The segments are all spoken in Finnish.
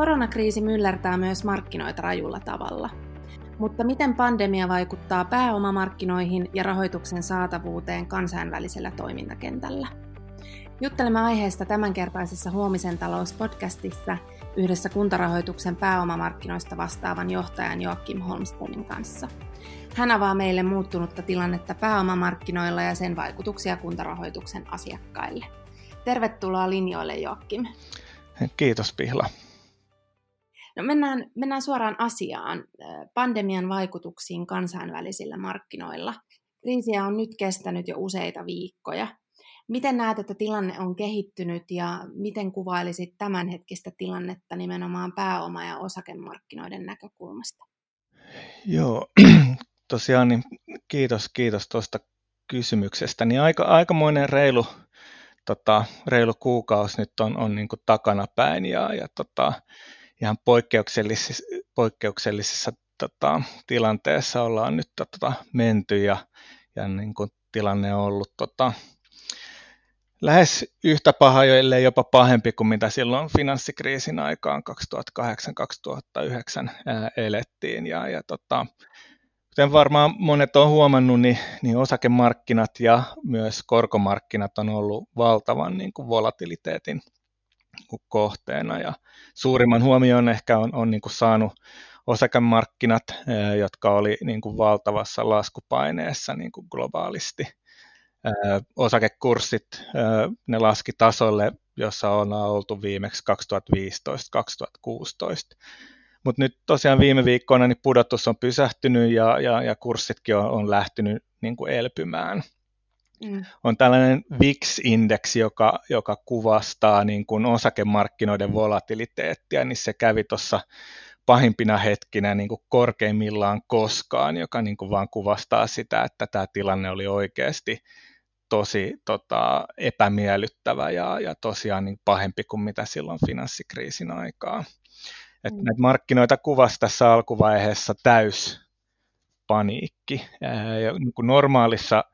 Koronakriisi myllertää myös markkinoita rajulla tavalla. Mutta miten pandemia vaikuttaa pääomamarkkinoihin ja rahoituksen saatavuuteen kansainvälisellä toimintakentällä? Juttelemme aiheesta tämänkertaisessa Huomisen talouspodcastissa yhdessä kuntarahoituksen pääomamarkkinoista vastaavan johtajan Joakim Holmstenin kanssa. Hän avaa meille muuttunutta tilannetta pääomamarkkinoilla ja sen vaikutuksia kuntarahoituksen asiakkaille. Tervetuloa linjoille, Joakim. Kiitos, Pihla. No mennään, mennään suoraan asiaan. Pandemian vaikutuksiin kansainvälisillä markkinoilla. Kriisiä on nyt kestänyt jo useita viikkoja. Miten näet, että tilanne on kehittynyt ja miten kuvailisit tämänhetkistä tilannetta nimenomaan pääoma- ja osakemarkkinoiden näkökulmasta? Joo, tosiaan niin kiitos, kiitos tuosta kysymyksestä. Niin aika, aikamoinen reilu, tota, reilu kuukausi nyt on, on niin takanapäin ja, ja tota, ihan poikkeuksellisissa, poikkeuksellisessa tota, tilanteessa ollaan nyt tota, menty ja, ja niin kuin tilanne on ollut tota, lähes yhtä paha, ellei jopa pahempi kuin mitä silloin finanssikriisin aikaan 2008-2009 elettiin. Ja, ja tota, kuten varmaan monet on huomannut, niin, niin osakemarkkinat ja myös korkomarkkinat on ollut valtavan niin kuin volatiliteetin kohteena. Ja suurimman huomioon ehkä on, on niin kuin saanut osakemarkkinat, jotka oli niin kuin valtavassa laskupaineessa niin kuin globaalisti – osakekurssit, ne laski tasolle, jossa on oltu viimeksi 2015-2016. Mutta nyt tosiaan viime viikkoina niin pudotus on pysähtynyt ja, ja, ja kurssitkin on, on lähtenyt niin kuin elpymään. Mm. On tällainen VIX-indeksi, joka, joka kuvastaa niin kuin osakemarkkinoiden volatiliteettia, niin se kävi tuossa pahimpina hetkinä niin kuin korkeimmillaan koskaan, joka niin kuin vaan kuvastaa sitä, että tämä tilanne oli oikeasti tosi tota, epämiellyttävä ja, ja tosiaan niin pahempi kuin mitä silloin finanssikriisin aikaa. Et mm. Näitä markkinoita kuvasi tässä alkuvaiheessa täys paniikki. Ja niin kuin normaalissa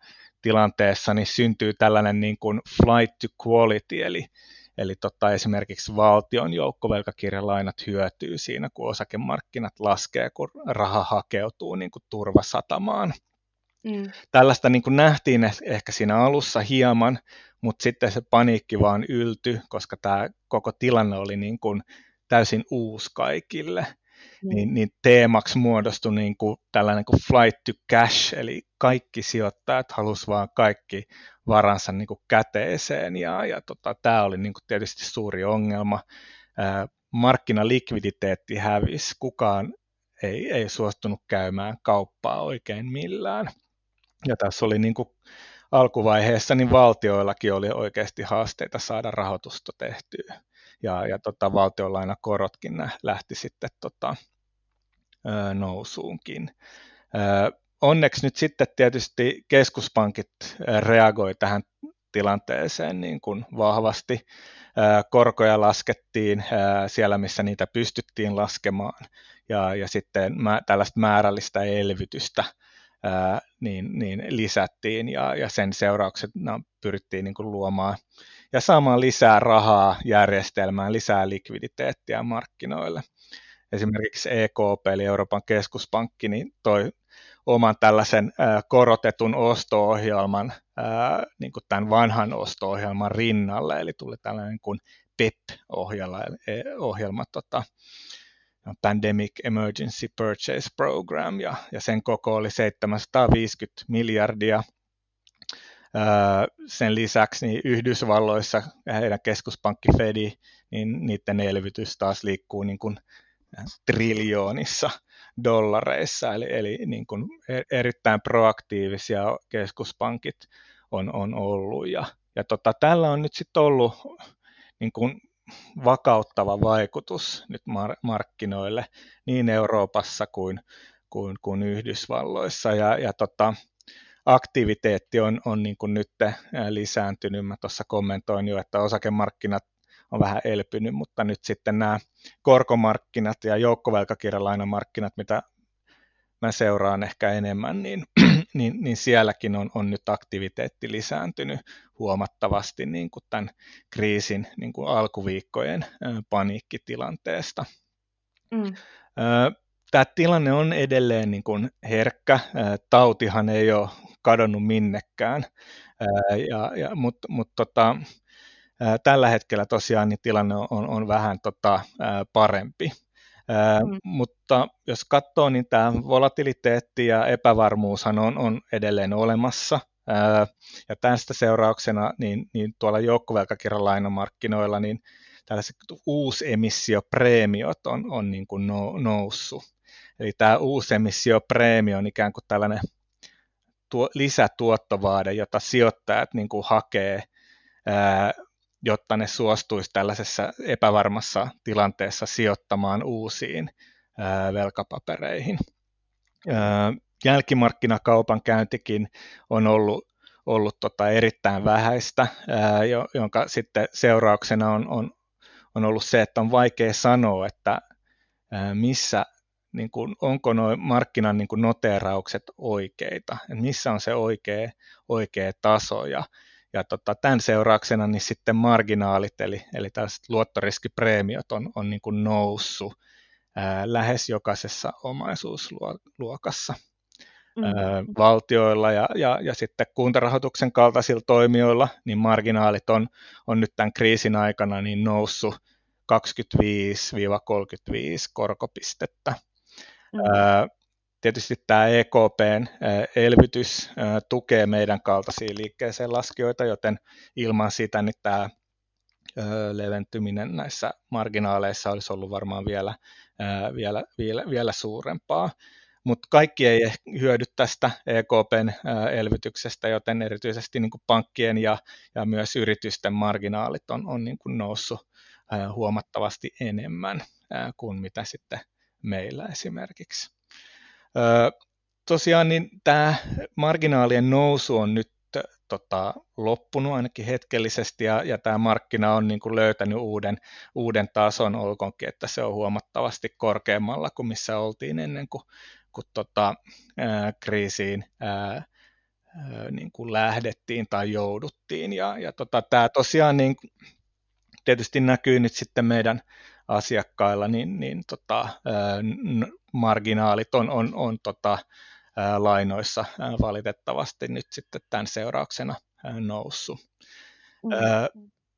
tilanteessa niin syntyy tällainen niin kuin flight to quality, eli, eli tota, esimerkiksi valtion joukkovelkakirjalainat hyötyy siinä, kun osakemarkkinat laskee, kun raha hakeutuu niin kuin turvasatamaan. Mm. Tällaista niin kuin nähtiin eh, ehkä siinä alussa hieman, mutta sitten se paniikki vaan yltyi, koska tämä koko tilanne oli niin kuin täysin uusi kaikille. Mm. Niin, niin teemaksi muodostui niin kuin tällainen kuin flight to cash, eli kaikki sijoittajat halusivat vaan kaikki varansa niin kuin käteeseen, ja, ja tota, tämä oli niin kuin tietysti suuri ongelma. Markkinalikviditeetti hävisi, kukaan ei, ei suostunut käymään kauppaa oikein millään. Ja tässä oli niin kuin alkuvaiheessa niin valtioillakin oli oikeasti haasteita saada rahoitusta tehtyä. Ja, ja tota, valtionlainakorotkin lähti sitten tota, nousuunkin. Onneksi nyt sitten tietysti keskuspankit reagoi tähän tilanteeseen niin kuin vahvasti. Korkoja laskettiin siellä, missä niitä pystyttiin laskemaan, ja, ja sitten mä, tällaista määrällistä elvytystä ää, niin, niin lisättiin ja, ja sen seuraukset pyrittiin niin kuin luomaan ja saamaan lisää rahaa järjestelmään, lisää likviditeettiä markkinoille. Esimerkiksi EKP eli Euroopan keskuspankki niin toi oman tällaisen korotetun osto-ohjelman niin kuin tämän vanhan osto-ohjelman rinnalle, eli tuli tällainen kuin PEP-ohjelma, e, ohjelma, tota, Pandemic Emergency Purchase Program, ja, ja sen koko oli 750 miljardia. Sen lisäksi niin Yhdysvalloissa heidän keskuspankki Fedi, niin niiden elvytys taas liikkuu niin kuin triljoonissa dollareissa, eli, eli niin kuin e-, erittäin proaktiivisia keskuspankit on, on ollut. Ja, ja tota, tällä on nyt sitten ollut niin kuin vakauttava vaikutus nyt markkinoille niin Euroopassa kuin, kuin, kuin Yhdysvalloissa. Ja, ja tota, aktiviteetti on, on niin kuin nyt lisääntynyt. Mä tuossa kommentoin jo, että osakemarkkinat on vähän elpynyt, mutta nyt sitten nämä korkomarkkinat ja joukkovelkakirjalainamarkkinat, mitä mä seuraan ehkä enemmän, niin, niin, niin sielläkin on, on nyt aktiviteetti lisääntynyt huomattavasti niin kuin tämän kriisin niin kuin alkuviikkojen paniikkitilanteesta. Mm. Tämä tilanne on edelleen niin kuin herkkä. Tautihan ei ole kadonnut minnekään, ja, ja, mutta mut tota, tällä hetkellä tosiaan niin tilanne on, on vähän tota, parempi. Mm. Mutta jos katsoo, niin tämä volatiliteetti ja epävarmuushan on, on edelleen olemassa. Ää, ja tästä seurauksena niin, niin tuolla joukkovelkakirjalainamarkkinoilla niin tällaiset uusemissiopreemiot on, on niin kuin noussut. Eli tämä uusemissiopreemio on ikään kuin tällainen tuo, lisätuottovaade, jota sijoittajat niin kuin hakee ää, jotta ne suostuisi tällaisessa epävarmassa tilanteessa sijoittamaan uusiin velkapapereihin. Jälkimarkkinakaupan käyntikin on ollut, ollut tota erittäin vähäistä, jonka sitten seurauksena on, on, on ollut se, että on vaikea sanoa, että missä niin kuin, onko nuo markkinan niin kuin noteeraukset oikeita, että missä on se oikea, oikea taso ja, ja tota, tämän seurauksena niin sitten marginaalit, eli, eli tällaiset luottoriskipreemiot on, on niin kuin noussut ää, lähes jokaisessa omaisuusluokassa. Mm-hmm. valtioilla ja, ja, ja sitten kuntarahoituksen kaltaisilla toimijoilla, niin marginaalit on, on nyt tämän kriisin aikana niin noussut 25-35 korkopistettä. Mm-hmm tietysti tämä EKPn elvytys tukee meidän kaltaisia liikkeeseen laskijoita, joten ilman sitä niin tämä leventyminen näissä marginaaleissa olisi ollut varmaan vielä, vielä, vielä, vielä suurempaa. Mutta kaikki ei hyödy tästä EKPn elvytyksestä, joten erityisesti niin pankkien ja, ja myös yritysten marginaalit on, on niin kuin noussut huomattavasti enemmän kuin mitä sitten meillä esimerkiksi. Tosiaan niin tämä marginaalien nousu on nyt tota, loppunut ainakin hetkellisesti ja, ja tämä markkina on niin kuin löytänyt uuden, uuden tason, olkoonkin, että se on huomattavasti korkeammalla kuin missä oltiin ennen kuin, kuin tota, ää, kriisiin ää, niin kuin lähdettiin tai jouduttiin. Ja, ja tota, tämä tosiaan niin, tietysti näkyy nyt sitten meidän asiakkailla, niin, niin tota, marginaalit on, on, on tota, lainoissa valitettavasti nyt sitten tämän seurauksena noussut. Mm.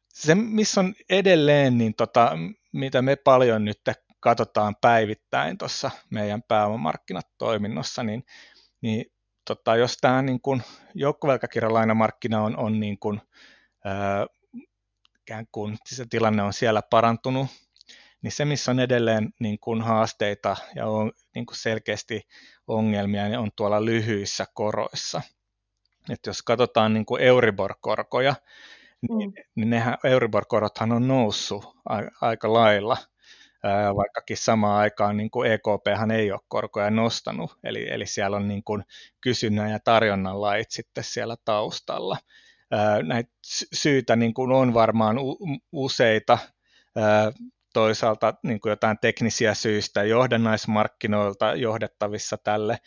Se, missä on edelleen, niin tota, mitä me paljon nyt katsotaan päivittäin tuossa meidän pääomamarkkinatoiminnossa, niin, niin tota, jos tämä niin kuin joukkovelkakirjalainamarkkina on, on niin kuin, ää, ikään kuin se tilanne on siellä parantunut niin se, missä on edelleen niin kuin haasteita ja on niin kuin selkeästi ongelmia, niin on tuolla lyhyissä koroissa. Et jos katsotaan niin kuin Euribor-korkoja, niin, mm. niin nehän, Euribor-korothan on noussut a, aika lailla, ää, vaikkakin samaan aikaan niin kuin EKP ei ole korkoja nostanut, eli, eli siellä on niin kuin kysynnän ja tarjonnan lait sitten siellä taustalla. Ää, näitä syitä niin kuin on varmaan u, useita, toisaalta niin kuin jotain teknisiä syistä johdannaismarkkinoilta johdettavissa tälle,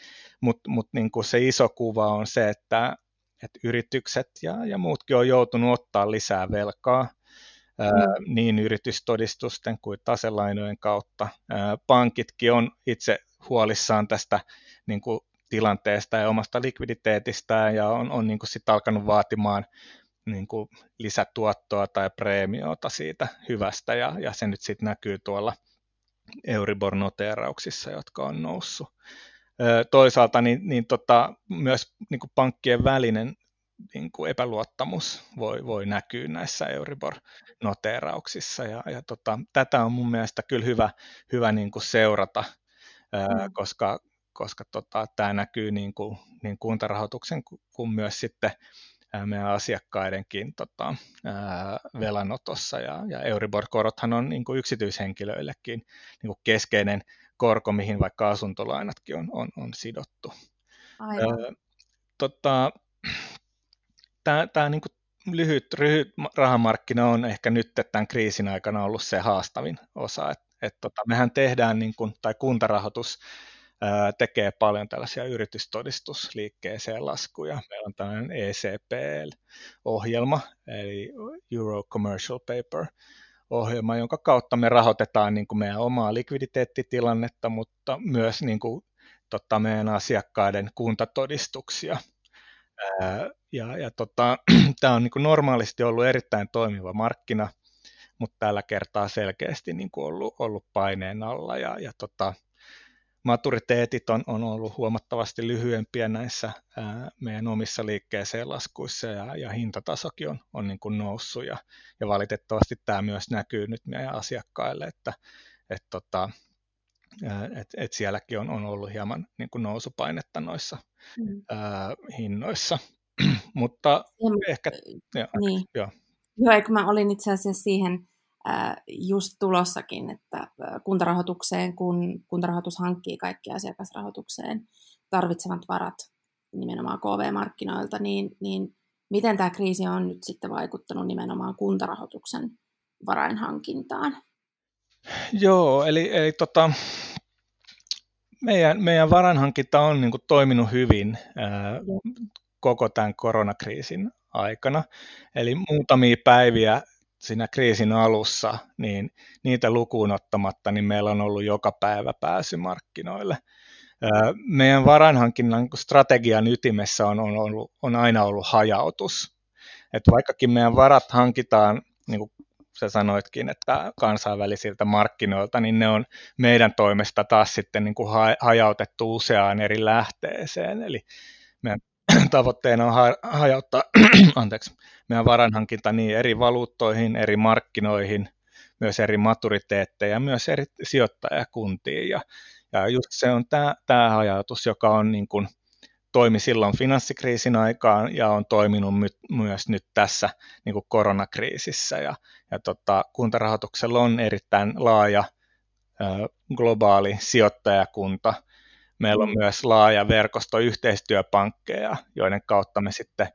mutta mut niin kuin se iso kuva on se, että, että yritykset ja, ja muutkin on joutunut ottaa lisää velkaa, mm. ää, niin yritystodistusten kuin taselainojen kautta. Ää, pankitkin on itse huolissaan tästä niin kuin tilanteesta ja omasta likviditeetistään ja on, on niin kuin sit alkanut vaatimaan niin kuin lisätuottoa tai preemiota siitä hyvästä, ja, ja se nyt sitten näkyy tuolla Euribor-noteerauksissa, jotka on noussut. Toisaalta niin, niin tota, myös niin kuin pankkien välinen niin kuin epäluottamus voi, voi näkyä näissä Euribor-noteerauksissa, ja, ja tota, tätä on mun mielestä kyllä hyvä, hyvä niin kuin seurata, mm. koska, koska tota, tämä näkyy niin, kuin, niin kuntarahoituksen kuin myös sitten meidän asiakkaidenkin tota, velanotossa ja, ja Euribor-korothan on niin kuin yksityishenkilöillekin niin kuin keskeinen korko, mihin vaikka asuntolainatkin on, on, on sidottu. Aivan. tota, tämä niin lyhyt, lyhyt rahamarkkina on ehkä nyt tämän kriisin aikana ollut se haastavin osa. Et, et tota, mehän tehdään, niin kuin, tai kuntarahoitus tekee paljon tällaisia yritystodistusliikkeeseen laskuja. Meillä on tällainen ECPL-ohjelma, eli Euro Commercial Paper, ohjelma, jonka kautta me rahoitetaan niin kuin meidän omaa likviditeettitilannetta, mutta myös niin kuin, tota, meidän asiakkaiden kuntatodistuksia. Ää, ja, ja tota, tämä on niin kuin normaalisti ollut erittäin toimiva markkina, mutta tällä kertaa selkeästi niin kuin ollut, ollut paineen alla. Ja, ja tota, maturiteetit on, on ollut huomattavasti lyhyempiä näissä ää, meidän omissa liikkeeseen laskuissa ja, ja hintatasokin on, on niin kuin noussut ja, ja valitettavasti tämä myös näkyy nyt meidän asiakkaille, että et, tota, et, et sielläkin on, on ollut hieman niin kuin nousupainetta noissa mm. ää, hinnoissa, mutta ja, ehkä... Ja, niin. joo. Joo, kun mä olin itse asiassa siihen just tulossakin, että kuntarahoitukseen, kun kuntarahoitus hankkii kaikki asiakasrahoitukseen tarvitsevat varat nimenomaan KV-markkinoilta, niin, niin miten tämä kriisi on nyt sitten vaikuttanut nimenomaan kuntarahoituksen varainhankintaan? Joo, eli, eli tota, meidän, meidän varainhankinta on niin kuin, toiminut hyvin ää, koko tämän koronakriisin aikana. Eli muutamia päiviä siinä kriisin alussa, niin niitä lukuun ottamatta, niin meillä on ollut joka päivä pääsy markkinoille. Meidän varainhankinnan strategian ytimessä on, on, ollut, on aina ollut hajautus. Et vaikkakin meidän varat hankitaan, niin kuin sä sanoitkin, että kansainvälisiltä markkinoilta, niin ne on meidän toimesta taas sitten niin kuin hajautettu useaan eri lähteeseen. Eli meidän tavoitteena on hajauttaa anteeksi, meidän varanhankinta niin eri valuuttoihin, eri markkinoihin, myös eri maturiteetteja, myös eri sijoittajakuntiin. Ja, ja just se on tämä, tämä ajatus, joka on niin kuin, toimi silloin finanssikriisin aikaan ja on toiminut my, myös nyt tässä niin kuin koronakriisissä. Ja, ja tota, kuntarahoituksella on erittäin laaja ö, globaali sijoittajakunta. Meillä on mm. myös laaja verkosto yhteistyöpankkeja, joiden kautta me sitten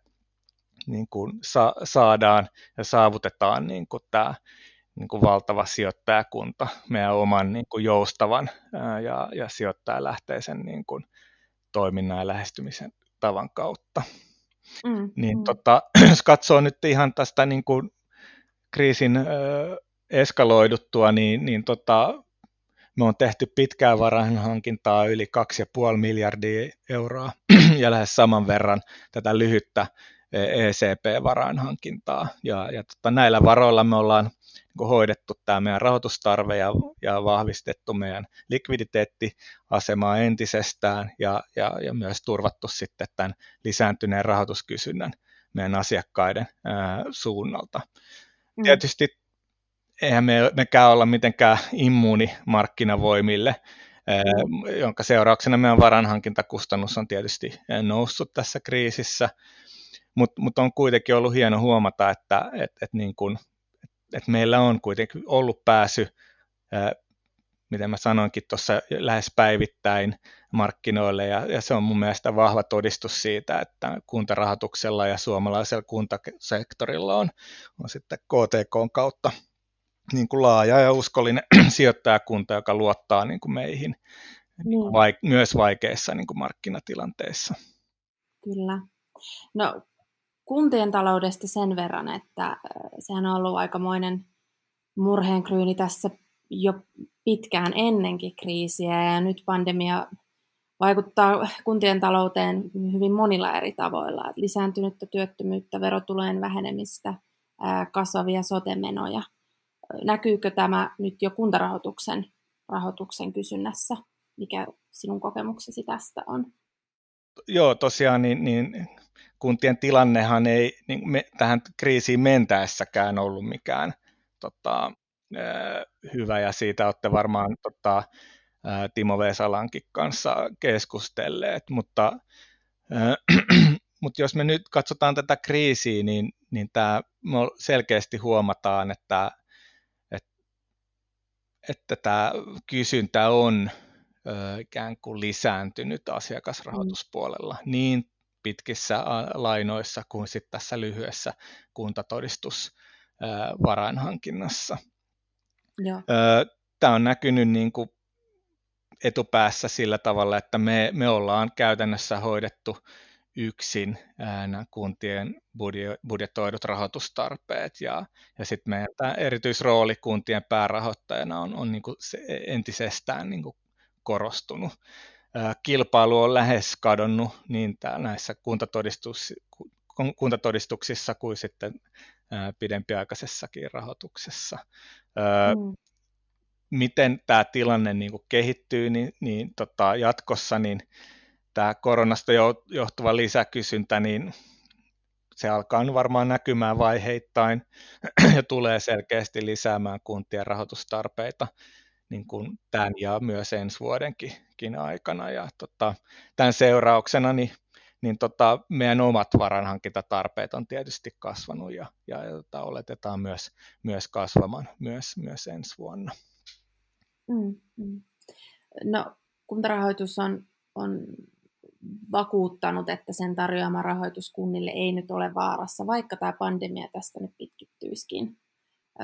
niin kuin sa- saadaan ja saavutetaan niin kuin tämä niin kuin valtava sijoittajakunta meidän oman niin kuin joustavan ää, ja, ja sijoittajalähteisen niin kuin toiminnan ja lähestymisen tavan kautta. Mm, niin mm. Tota, jos katsoo nyt ihan tästä niin kuin kriisin ö, eskaloiduttua, niin, niin tota, me on tehty pitkää varainhankintaa yli 2,5 miljardia euroa ja lähes saman verran tätä lyhyttä ECP-varainhankintaa. Ja, ja tota, näillä varoilla me ollaan niin hoidettu tämä meidän rahoitustarve ja, ja vahvistettu meidän likviditeettiasemaa entisestään ja, ja, ja myös turvattu sitten tämän lisääntyneen rahoituskysynnän meidän asiakkaiden ää, suunnalta. Mm. Tietysti eihän me mekään olla mitenkään immuuni markkinavoimille, mm. jonka seurauksena meidän varanhankintakustannus on tietysti noussut tässä kriisissä, mutta mut on kuitenkin ollut hieno huomata, että et, et niin kun, et meillä on kuitenkin ollut pääsy, ää, miten mä sanoinkin tuossa lähes päivittäin markkinoille, ja, ja se on mun mielestä vahva todistus siitä, että kuntarahoituksella ja suomalaisella kuntasektorilla on, on sitten KTK kautta niin kuin laaja ja uskollinen sijoittajakunta, joka luottaa niin kuin meihin niin. vaik- myös vaikeissa niin kuin markkinatilanteissa. Kyllä. No kuntien taloudesta sen verran, että sehän on ollut aikamoinen murheenkryyni tässä jo pitkään ennenkin kriisiä ja nyt pandemia vaikuttaa kuntien talouteen hyvin monilla eri tavoilla. Lisääntynyttä työttömyyttä, verotulojen vähenemistä, kasvavia sotemenoja. Näkyykö tämä nyt jo kuntarahoituksen rahoituksen kysynnässä? Mikä sinun kokemuksesi tästä on? Joo, tosiaan niin, niin kuntien tilannehan ei niin me, tähän kriisiin mentäessäkään ollut mikään tota, hyvä, ja siitä olette varmaan tota, Timo Vesalankin kanssa keskustelleet, mutta, mutta jos me nyt katsotaan tätä kriisiä, niin, niin tämä, me selkeästi huomataan, että, että tämä kysyntä on ikään kuin lisääntynyt asiakasrahoituspuolella mm. niin pitkissä lainoissa kuin sitten tässä lyhyessä kuntatodistusvarainhankinnassa. Tämä on näkynyt niin kuin etupäässä sillä tavalla, että me, me ollaan käytännössä hoidettu yksin nämä kuntien budjetoidut rahoitustarpeet ja, ja sitten meidän tämä erityisrooli kuntien päärahoittajana on, on niin kuin se entisestään niin kuin korostunut. Kilpailu on lähes kadonnut niin näissä kuntatodistus, kuntatodistuksissa kuin sitten pidempiaikaisessakin rahoituksessa. Mm. Miten tämä tilanne niin kuin kehittyy niin, niin tota, jatkossa, niin tämä koronasta johtuva lisäkysyntä, niin se alkaa varmaan näkymään vaiheittain ja tulee selkeästi lisäämään kuntien rahoitustarpeita niin kuin tämän ja myös ensi vuodenkin aikana. Ja tota, tämän seurauksena niin, niin tota, meidän omat varanhankintatarpeet on tietysti kasvanut ja, ja, tota, oletetaan myös, myös kasvamaan myös, myös ensi vuonna. Mm, mm. No, kuntarahoitus on, on vakuuttanut, että sen tarjoama rahoitus kunnille ei nyt ole vaarassa, vaikka tämä pandemia tästä nyt pitkittyisikin.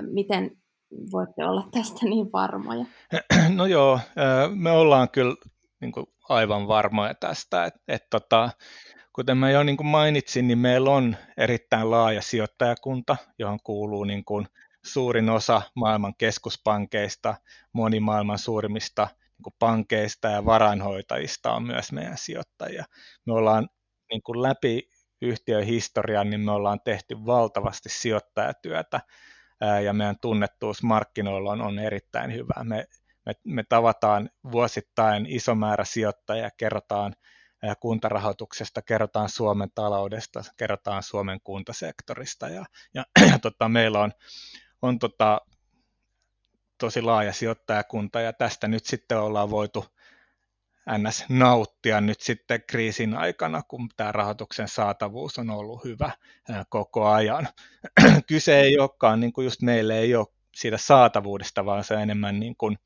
Miten voitte olla tästä niin varmoja? No joo, me ollaan kyllä niin kuin aivan varmoja tästä, että et, tota, kuten mä jo niin kuin mainitsin, niin meillä on erittäin laaja sijoittajakunta, johon kuuluu niin kuin suurin osa maailman keskuspankeista, moni maailman suurimmista niin pankeista ja varainhoitajista on myös meidän sijoittajia. Me ollaan niin kuin läpi yhtiön historian, niin me ollaan tehty valtavasti sijoittajatyötä ja meidän tunnettuus markkinoilla on, on erittäin hyvä. Me, me, me tavataan vuosittain iso määrä sijoittajia, kerrotaan kuntarahoituksesta, kerrotaan Suomen taloudesta, kerrotaan Suomen kuntasektorista ja, ja, ja tota, meillä on, on tota, tosi laaja sijoittajakunta ja tästä nyt sitten ollaan voitu ns. nauttia nyt sitten kriisin aikana, kun tämä rahoituksen saatavuus on ollut hyvä koko ajan. Kyse ei olekaan, niin kuin just meille ei ole siitä saatavuudesta, vaan se on enemmän niin kuin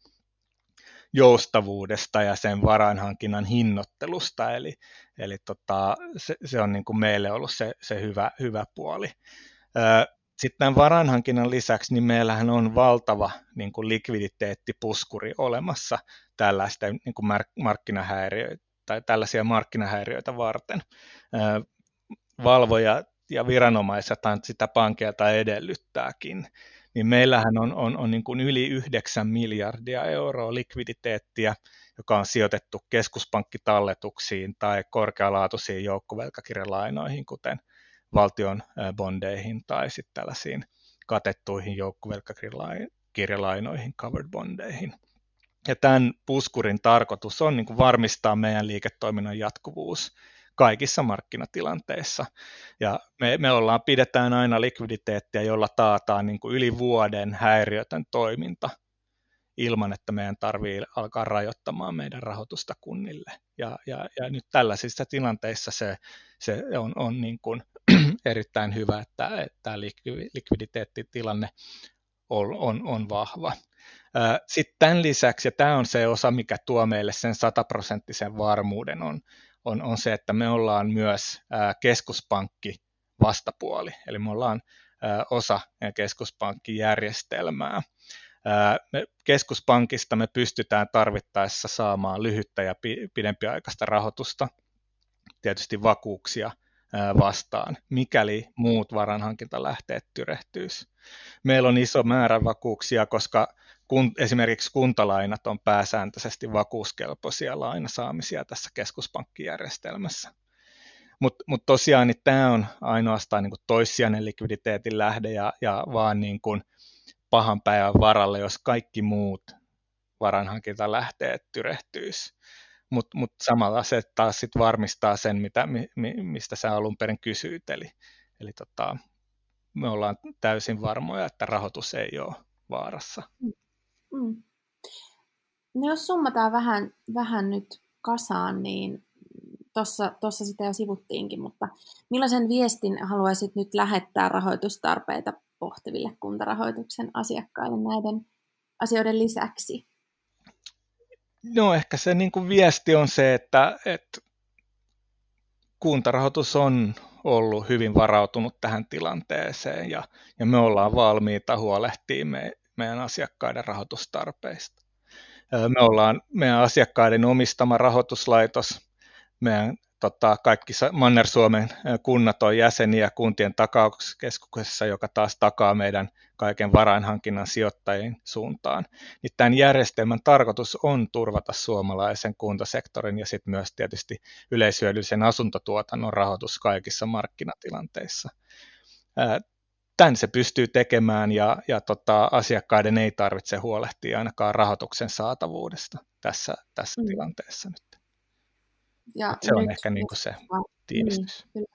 joustavuudesta ja sen varainhankinnan hinnoittelusta, eli, eli tota, se, se, on niin kuin meille ollut se, se hyvä, hyvä puoli. Sitten tämän varainhankinnan lisäksi niin meillähän on valtava niin kuin likviditeettipuskuri olemassa tällaista niin kuin markkinahäiriöitä tai tällaisia markkinahäiriöitä varten. Valvoja ja viranomaiset sitä pankilta edellyttääkin. Niin meillähän on, on, on niin kuin yli 9 miljardia euroa likviditeettiä, joka on sijoitettu keskuspankkitalletuksiin tai korkealaatuisiin joukkovelkakirjalainoihin, kuten – valtion bondeihin tai sitten tällaisiin katettuihin joukkovelkakirjalainoihin, covered bondeihin. Ja tämän puskurin tarkoitus on niin kuin varmistaa meidän liiketoiminnan jatkuvuus kaikissa markkinatilanteissa. Ja me, me ollaan, pidetään aina likviditeettiä, jolla taataan niin kuin yli vuoden häiriötön toiminta ilman, että meidän tarvii alkaa rajoittamaan meidän rahoitusta kunnille. Ja, ja, ja nyt tällaisissa tilanteissa se, se on, on niin kuin erittäin hyvä, että, tämä likviditeettitilanne on, on, on vahva. Sitten tämän lisäksi, ja tämä on se osa, mikä tuo meille sen sataprosenttisen varmuuden, on, on, on se, että me ollaan myös keskuspankki vastapuoli, eli me ollaan osa keskuspankkijärjestelmää. Me keskuspankista me pystytään tarvittaessa saamaan lyhyttä ja pidempiaikaista rahoitusta, tietysti vakuuksia vastaan, mikäli muut varanhankintalähteet tyrehtyisi. Meillä on iso määrä vakuuksia, koska kun, esimerkiksi kuntalainat on pääsääntöisesti vakuuskelpoisia lainasaamisia tässä keskuspankkijärjestelmässä. Mutta mut tosiaan niin tämä on ainoastaan niin toissijainen likviditeetin lähde ja, ja vaan niin kuin pahan päivän varalle, jos kaikki muut varanhankintalähteet tyrehtyisi mutta mut samalla se taas sit varmistaa sen, mitä, mi, mistä sä alun perin kysyit, eli, eli tota, me ollaan täysin varmoja, että rahoitus ei ole vaarassa. Mm. No jos summataan vähän, vähän nyt kasaan, niin tuossa sitä jo sivuttiinkin, mutta millaisen viestin haluaisit nyt lähettää rahoitustarpeita pohtiville kuntarahoituksen asiakkaille näiden asioiden lisäksi? No ehkä se niin kuin viesti on se, että, että kuntarahoitus on ollut hyvin varautunut tähän tilanteeseen ja, ja me ollaan valmiita huolehtimaan me, meidän asiakkaiden rahoitustarpeista. Me ollaan meidän asiakkaiden omistama rahoituslaitos. Meidän tota, kaikki Manner-Suomen kunnat on jäseniä kuntien takauskeskuksessa, joka taas takaa meidän kaiken varainhankinnan sijoittajien suuntaan. Niin tämän järjestelmän tarkoitus on turvata suomalaisen kuntasektorin ja sitten myös tietysti yleishyödyllisen asuntotuotannon rahoitus kaikissa markkinatilanteissa. Tämän se pystyy tekemään ja, ja tota, asiakkaiden ei tarvitse huolehtia ainakaan rahoituksen saatavuudesta tässä, tässä mm. tilanteessa nyt. Ja se on ehkä niin kuin se tiivistys. Niin, kyllä.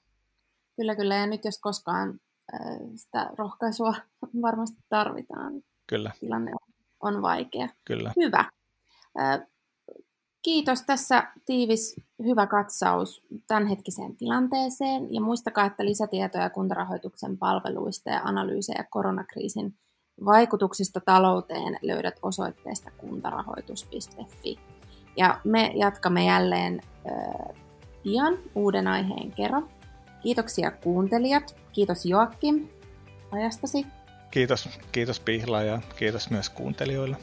kyllä, kyllä. Ja nyt jos koskaan äh, sitä rohkaisua varmasti tarvitaan. Kyllä. Tilanne on, on vaikea. Kyllä. Hyvä. Äh, kiitos. Tässä tiivis hyvä katsaus tämänhetkiseen tilanteeseen. Ja muistakaa, että lisätietoja kuntarahoituksen palveluista ja analyysejä koronakriisin vaikutuksista talouteen löydät osoitteesta kuntarahoitus.fi. Ja me jatkamme jälleen äh, pian uuden aiheen kerran. Kiitoksia kuuntelijat. Kiitos Joakim ajastasi. Kiitos, kiitos Pihla ja kiitos myös kuuntelijoille.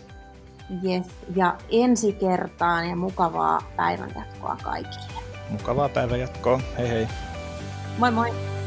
Yes, ja ensi kertaan ja mukavaa päivänjatkoa kaikille. Mukavaa päivänjatkoa. Hei hei. Moi moi.